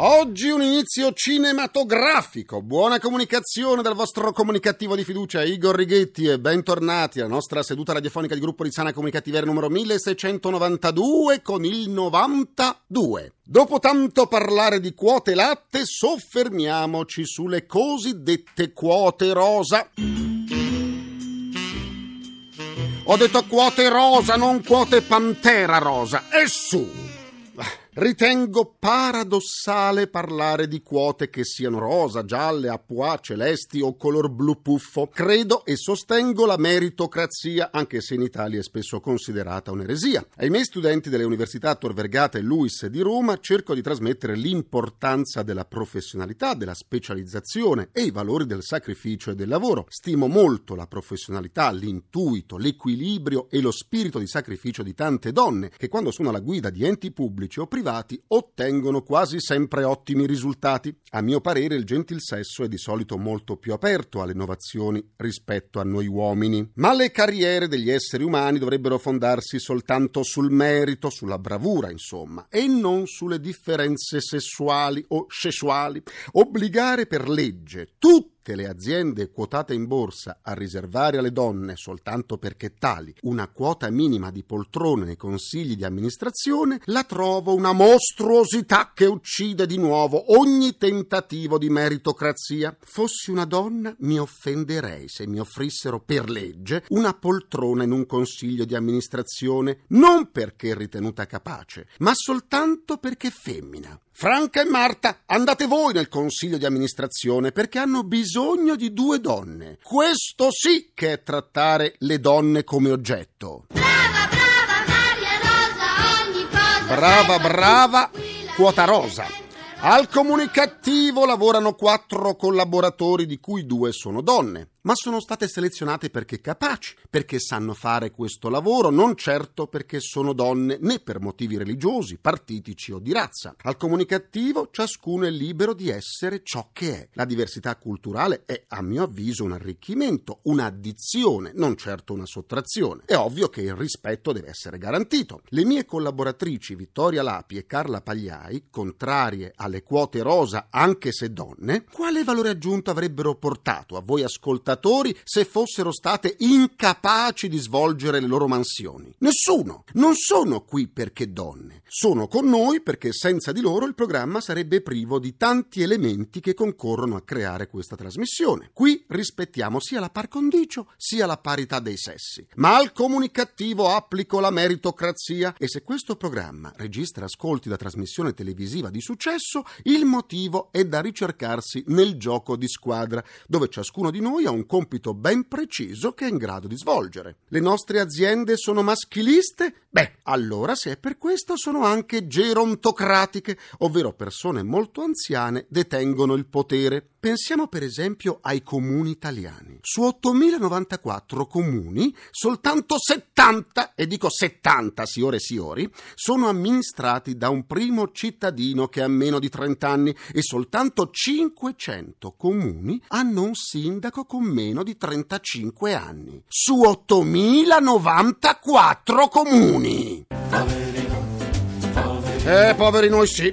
Oggi un inizio cinematografico. Buona comunicazione dal vostro comunicativo di fiducia Igor Righetti e bentornati alla nostra seduta radiofonica di gruppo di Sana Comunicativer numero 1692 con il 92. Dopo tanto parlare di quote latte, soffermiamoci sulle cosiddette quote rosa. Ho detto quote rosa, non quote pantera rosa. E su! Ritengo paradossale parlare di quote che siano rosa, gialle, appois, celesti o color blu puffo. Credo e sostengo la meritocrazia, anche se in Italia è spesso considerata un'eresia. Ai miei studenti delle università Tor Vergata e Luis di Roma cerco di trasmettere l'importanza della professionalità, della specializzazione e i valori del sacrificio e del lavoro. Stimo molto la professionalità, l'intuito, l'equilibrio e lo spirito di sacrificio di tante donne che quando sono alla guida di enti pubblici o privati privati ottengono quasi sempre ottimi risultati. A mio parere il gentil sesso è di solito molto più aperto alle innovazioni rispetto a noi uomini. Ma le carriere degli esseri umani dovrebbero fondarsi soltanto sul merito, sulla bravura, insomma, e non sulle differenze sessuali o sessuali. Obbligare per legge tutti tutte le aziende quotate in borsa a riservare alle donne, soltanto perché tali, una quota minima di poltrone nei consigli di amministrazione, la trovo una mostruosità che uccide di nuovo ogni tentativo di meritocrazia. Fossi una donna, mi offenderei se mi offrissero per legge una poltrona in un consiglio di amministrazione, non perché ritenuta capace, ma soltanto perché femmina. Franca e Marta, andate voi nel consiglio di amministrazione perché hanno bisogno di due donne. Questo sì che è trattare le donne come oggetto. Brava, brava Maria Rosa, ogni cosa Brava, brava, quota rosa. Al comunicativo lavorano quattro collaboratori di cui due sono donne, ma sono state selezionate perché capaci, perché sanno fare questo lavoro, non certo perché sono donne né per motivi religiosi, partitici o di razza. Al comunicativo ciascuno è libero di essere ciò che è. La diversità culturale è, a mio avviso, un arricchimento, un'addizione, non certo una sottrazione. È ovvio che il rispetto deve essere garantito. Le mie collaboratrici Vittoria Lapi e Carla Pagliai, contrarie alle quote rosa anche se donne, quale valore aggiunto avrebbero portato a voi ascoltatori se fossero state incapaci di svolgere le loro mansioni? Nessuno. Non sono qui perché donne. Sono con noi perché senza di loro il programma sarebbe privo di tanti elementi che concorrono a creare questa trasmissione. Qui rispettiamo sia la par condicio sia la parità dei sessi. Ma al comunicativo applico la meritocrazia e se questo programma registra ascolti da trasmissione televisiva di successo, il motivo è da ricercarsi nel gioco di squadra, dove ciascuno di noi ha un compito ben preciso che è in grado di svolgere. Le nostre aziende sono maschiliste? Beh, allora se è per questo sono anche gerontocratiche, ovvero persone molto anziane detengono il potere. Pensiamo per esempio ai comuni italiani. Su 8094 comuni, soltanto 70, e dico 70 siore siori, sono amministrati da un primo cittadino che ha meno di 30 anni e soltanto 500 comuni hanno un sindaco con meno di 35 anni. Su 8094 comuni. Eh, poveri noi sì.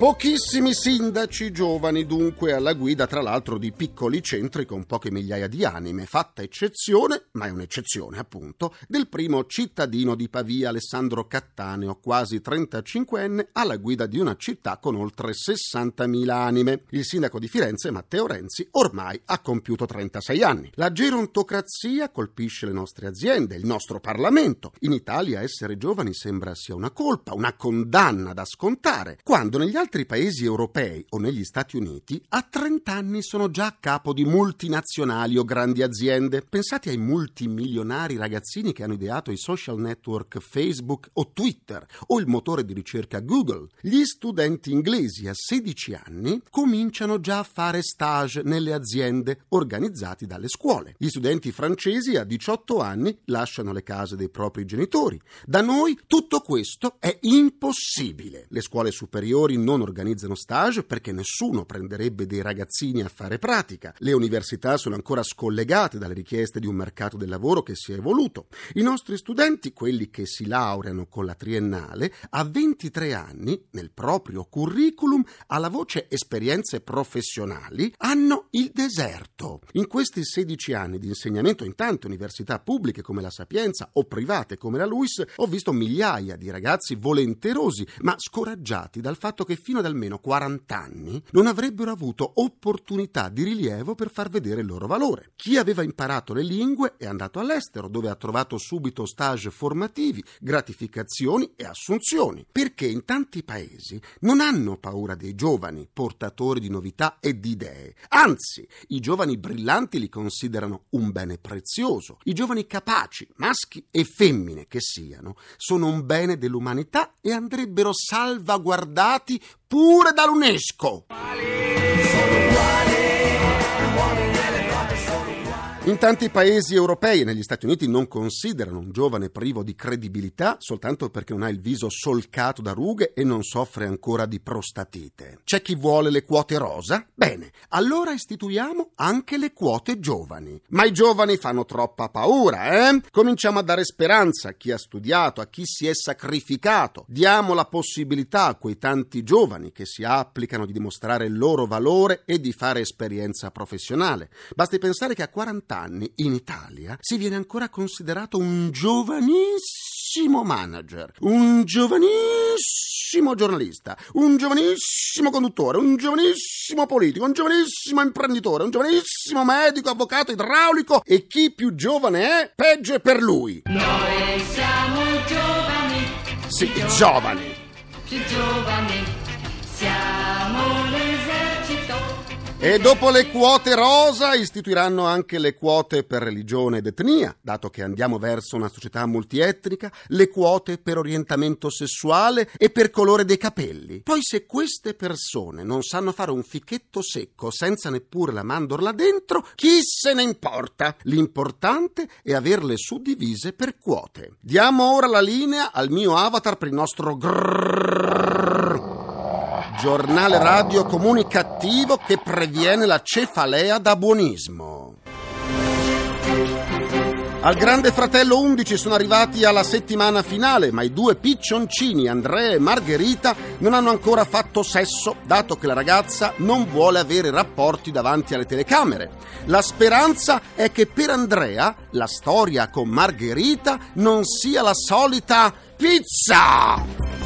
Pochissimi sindaci giovani dunque alla guida tra l'altro di piccoli centri con poche migliaia di anime, fatta eccezione, ma è un'eccezione appunto, del primo cittadino di Pavia Alessandro Cattaneo, quasi 35enne, alla guida di una città con oltre 60.000 anime. Il sindaco di Firenze, Matteo Renzi, ormai ha compiuto 36 anni. La gerontocrazia colpisce le nostre aziende, il nostro Parlamento. In Italia essere giovani sembra sia una colpa, una condanna da scontare, quando negli altri altri paesi europei o negli Stati Uniti a 30 anni sono già a capo di multinazionali o grandi aziende. Pensate ai multimilionari ragazzini che hanno ideato i social network Facebook o Twitter o il motore di ricerca Google. Gli studenti inglesi a 16 anni cominciano già a fare stage nelle aziende organizzati dalle scuole. Gli studenti francesi a 18 anni lasciano le case dei propri genitori. Da noi tutto questo è impossibile. Le scuole superiori non organizzano stage perché nessuno prenderebbe dei ragazzini a fare pratica. Le università sono ancora scollegate dalle richieste di un mercato del lavoro che si è evoluto. I nostri studenti, quelli che si laureano con la triennale, a 23 anni, nel proprio curriculum, alla voce esperienze professionali, hanno il deserto. In questi 16 anni di insegnamento in tante università pubbliche come la Sapienza o private come la LUIS, ho visto migliaia di ragazzi volenterosi, ma scoraggiati dal fatto che fino ad almeno 40 anni non avrebbero avuto opportunità di rilievo per far vedere il loro valore. Chi aveva imparato le lingue è andato all'estero, dove ha trovato subito stage formativi, gratificazioni e assunzioni, perché in tanti paesi non hanno paura dei giovani, portatori di novità e di idee. Anzi, i giovani brillanti li considerano un bene prezioso. I giovani capaci, maschi e femmine che siano, sono un bene dell'umanità e andrebbero salvaguardati pure dall'UNESCO. In tanti paesi europei e negli Stati Uniti non considerano un giovane privo di credibilità soltanto perché non ha il viso solcato da rughe e non soffre ancora di prostatite. C'è chi vuole le quote rosa? Bene, allora istituiamo anche le quote giovani. Ma i giovani fanno troppa paura, eh? Cominciamo a dare speranza a chi ha studiato, a chi si è sacrificato. Diamo la possibilità a quei tanti giovani che si applicano di dimostrare il loro valore e di fare esperienza professionale. Basti pensare che a 40 anni in Italia si viene ancora considerato un giovanissimo manager, un giovanissimo giornalista, un giovanissimo conduttore, un giovanissimo politico, un giovanissimo imprenditore, un giovanissimo medico, avvocato, idraulico e chi più giovane è, peggio è per lui. Noi siamo giovani, Sì, giovani. più giovani, E dopo le quote rosa istituiranno anche le quote per religione ed etnia, dato che andiamo verso una società multietnica, le quote per orientamento sessuale e per colore dei capelli. Poi se queste persone non sanno fare un fichetto secco senza neppure la mandorla dentro, chi se ne importa? L'importante è averle suddivise per quote. Diamo ora la linea al mio avatar per il nostro grrrr. Giornale radio comunicativo che previene la cefalea da buonismo. Al Grande Fratello 11 sono arrivati alla settimana finale, ma i due piccioncini, Andrea e Margherita, non hanno ancora fatto sesso, dato che la ragazza non vuole avere rapporti davanti alle telecamere. La speranza è che per Andrea la storia con Margherita non sia la solita pizza!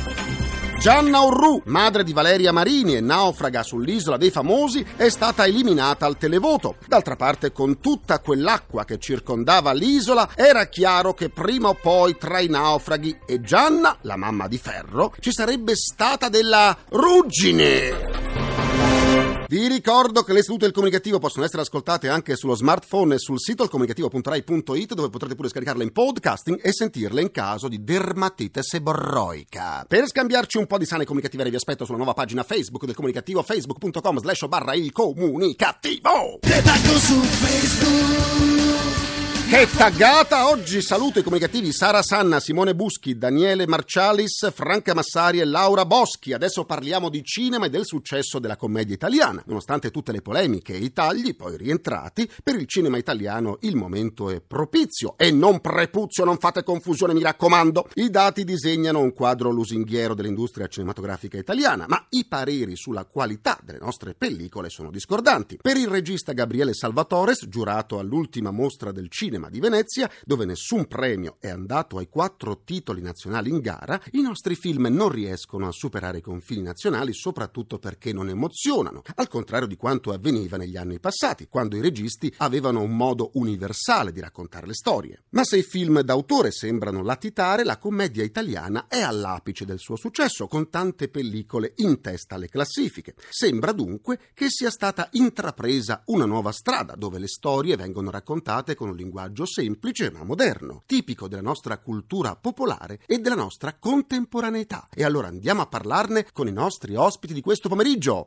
Gianna Orru, madre di Valeria Marini e naufraga sull'isola dei famosi, è stata eliminata al televoto. D'altra parte, con tutta quell'acqua che circondava l'isola, era chiaro che prima o poi tra i naufraghi e Gianna, la mamma di Ferro, ci sarebbe stata della ruggine. Vi ricordo che le sedute del comunicativo possono essere ascoltate anche sullo smartphone e sul sito alcomunicativo.rai.it dove potrete pure scaricarle in podcasting e sentirle in caso di dermatite seborroica. Per scambiarci un po' di sane comunicative vi aspetto sulla nuova pagina Facebook del comunicativo facebook.com slash barra il comunicativo. Che taggata! Oggi saluto i comunicativi Sara Sanna, Simone Buschi, Daniele Marcialis, Franca Massari e Laura Boschi. Adesso parliamo di cinema e del successo della commedia italiana. Nonostante tutte le polemiche e i tagli poi rientrati, per il cinema italiano il momento è propizio. E non prepuzio, non fate confusione, mi raccomando. I dati disegnano un quadro lusinghiero dell'industria cinematografica italiana, ma i pareri sulla qualità delle nostre pellicole sono discordanti. Per il regista Gabriele Salvatores, giurato all'ultima mostra del cinema Cinema di Venezia, dove nessun premio è andato ai quattro titoli nazionali in gara, i nostri film non riescono a superare i confini nazionali, soprattutto perché non emozionano, al contrario di quanto avveniva negli anni passati, quando i registi avevano un modo universale di raccontare le storie. Ma se i film d'autore sembrano latitare, la commedia italiana è all'apice del suo successo, con tante pellicole in testa alle classifiche. Sembra dunque che sia stata intrapresa una nuova strada, dove le storie vengono raccontate con un linguaggio semplice ma moderno, tipico della nostra cultura popolare e della nostra contemporaneità. E allora andiamo a parlarne con i nostri ospiti di questo pomeriggio.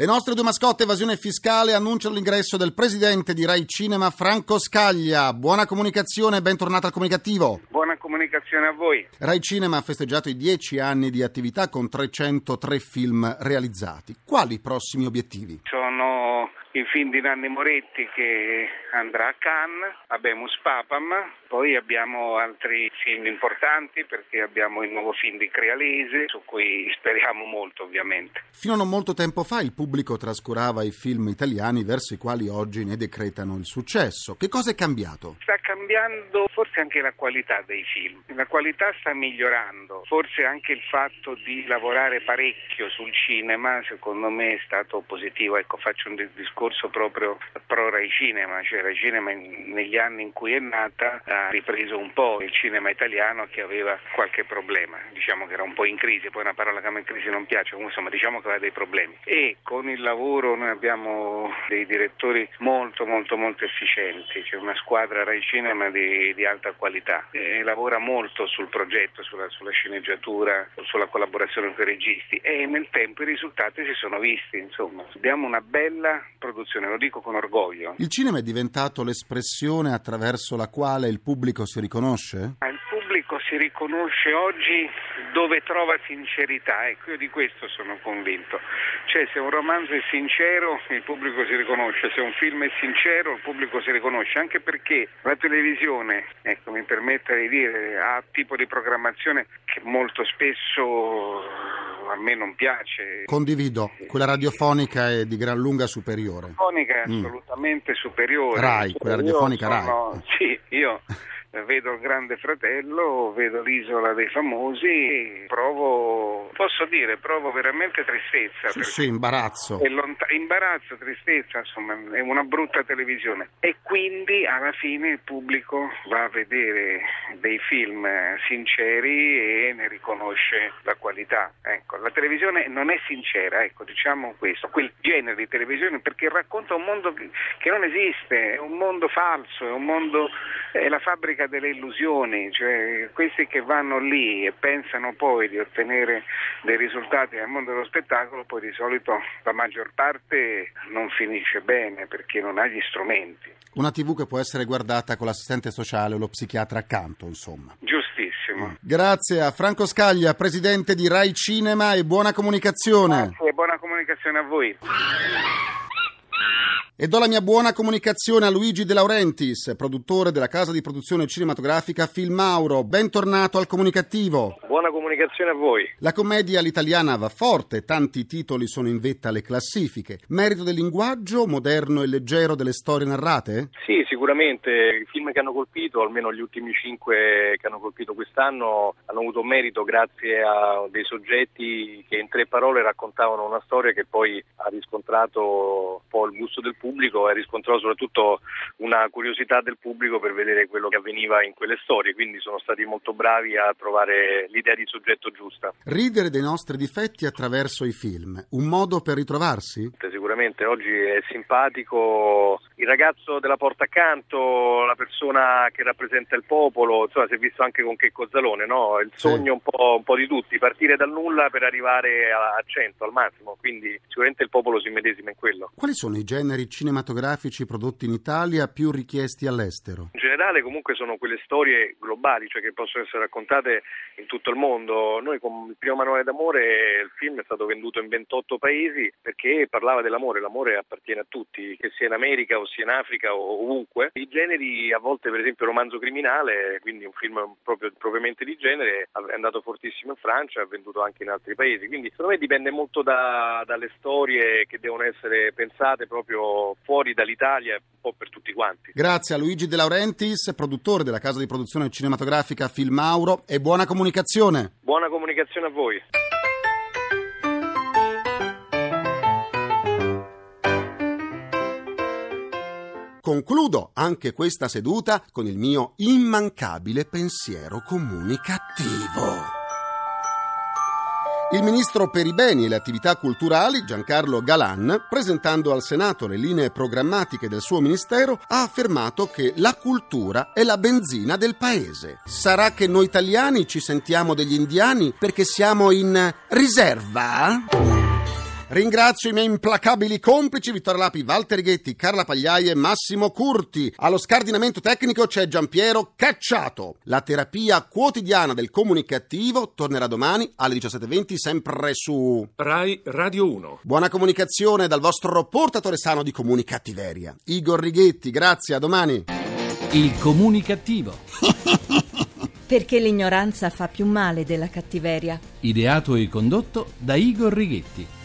Le nostre due mascotte evasione fiscale annunciano l'ingresso del presidente di Rai Cinema Franco Scaglia. Buona comunicazione e bentornato al comunicativo. Buona comunicazione a voi. Rai Cinema ha festeggiato i dieci anni di attività con 303 film realizzati. Quali i prossimi obiettivi? Sono il film di Nanni Moretti che andrà a Cannes, Abemus Papam, poi abbiamo altri film importanti perché abbiamo il nuovo film di Crealese su cui speriamo molto ovviamente. Fino a non molto tempo fa il pubblico trascurava i film italiani verso i quali oggi ne decretano il successo. Che cosa è cambiato? Sta cambiando anche la qualità dei film, la qualità sta migliorando, forse anche il fatto di lavorare parecchio sul cinema secondo me è stato positivo, ecco faccio un discorso proprio pro Rai Cinema, cioè Rai Cinema negli anni in cui è nata ha ripreso un po' il cinema italiano che aveva qualche problema, diciamo che era un po' in crisi, poi una parola che a me in crisi non piace, comunque insomma diciamo che aveva dei problemi. E con il lavoro noi abbiamo dei direttori molto molto molto efficienti, c'è una squadra Rai Cinema di, di alta qualità e lavora molto sul progetto, sulla, sulla sceneggiatura, sulla collaborazione con i registi e nel tempo i risultati si sono visti, insomma abbiamo una bella produzione, lo dico con orgoglio. Il cinema è diventato l'espressione attraverso la quale il pubblico si riconosce? Pubblico si riconosce oggi dove trova sincerità, ecco io di questo sono convinto. Cioè se un romanzo è sincero il pubblico si riconosce, se un film è sincero il pubblico si riconosce, anche perché la televisione, ecco mi permetta di dire, ha tipo di programmazione che molto spesso a me non piace. Condivido, quella radiofonica è di gran lunga superiore. Radiofonica è mm. assolutamente superiore. Rai, quella radiofonica sono, Rai. Sì, io vedo il Grande Fratello, vedo l'isola dei famosi, provo, posso dire, provo veramente tristezza. Sì, sì imbarazzo. Lonta- imbarazzo, tristezza, insomma, è una brutta televisione. E quindi alla fine il pubblico va a vedere dei film sinceri e ne riconosce la qualità. Ecco, la televisione non è sincera, ecco, diciamo questo, quel genere di televisione perché racconta un mondo che non esiste, è un mondo falso, è un mondo, è la fabbrica delle illusioni, cioè questi che vanno lì e pensano poi di ottenere dei risultati nel mondo dello spettacolo, poi di solito la maggior parte non finisce bene perché non ha gli strumenti. Una TV che può essere guardata con l'assistente sociale o lo psichiatra accanto, insomma. Giustissimo. Grazie a Franco Scaglia, presidente di Rai Cinema e buona comunicazione. Grazie, buona comunicazione a voi. E do la mia buona comunicazione a Luigi De Laurentiis, produttore della casa di produzione cinematografica Filmauro. Bentornato al comunicativo. Buona comunicazione a voi. La commedia all'italiana va forte, tanti titoli sono in vetta alle classifiche. Merito del linguaggio, moderno e leggero delle storie narrate? Sì, sicuramente. I film che hanno colpito, almeno gli ultimi cinque che hanno colpito quest'anno, hanno avuto merito grazie a dei soggetti che in tre parole raccontavano una storia che poi ha riscontrato un po' il gusto del pubblico e ha riscontrato soprattutto una curiosità del pubblico per vedere quello che avveniva in quelle storie, quindi sono stati molto bravi a trovare l'idea di soggetto giusta. Ridere dei nostri difetti attraverso i film, un modo per ritrovarsi? Sicuramente oggi è simpatico il ragazzo della porta accanto, la persona che rappresenta il popolo, insomma si è visto anche con Checco Zalone, no? il sogno sì. un, po', un po' di tutti, partire dal nulla per arrivare a, a 100 al massimo, quindi sicuramente il popolo si medesima in quello. Quali sono i generi cinematografici prodotti in Italia più richiesti all'estero? Generale comunque sono quelle storie globali, cioè che possono essere raccontate in tutto il mondo. Noi con il primo manuale d'amore il film è stato venduto in 28 paesi perché parlava dell'amore l'amore, appartiene a tutti, che sia in America o sia in Africa o ovunque. I generi, a volte per esempio romanzo criminale, quindi un film proprio, propriamente di genere, è andato fortissimo in Francia, ha venduto anche in altri paesi, quindi secondo me dipende molto da, dalle storie che devono essere pensate proprio fuori dall'Italia, un po' per tutti quanti. Grazie a Luigi De Laurentiis, produttore della casa di produzione cinematografica Filmauro e buona comunicazione. Buona comunicazione a voi. Concludo anche questa seduta con il mio immancabile pensiero comunicativo. Il ministro per i beni e le attività culturali, Giancarlo Galan, presentando al Senato le linee programmatiche del suo ministero, ha affermato che la cultura è la benzina del paese. Sarà che noi italiani ci sentiamo degli indiani perché siamo in riserva? Ringrazio i miei implacabili complici Vittorio Lapi, Walter Ghetti, Carla Pagliai e Massimo Curti. Allo scardinamento tecnico c'è Giampiero Cacciato. La terapia quotidiana del comunicativo tornerà domani alle 17.20 sempre su Rai Radio 1. Buona comunicazione dal vostro portatore sano di comunicattiveria. Igor Righetti, grazie, a domani. Il comunicativo. Perché l'ignoranza fa più male della cattiveria. Ideato e condotto da Igor Righetti.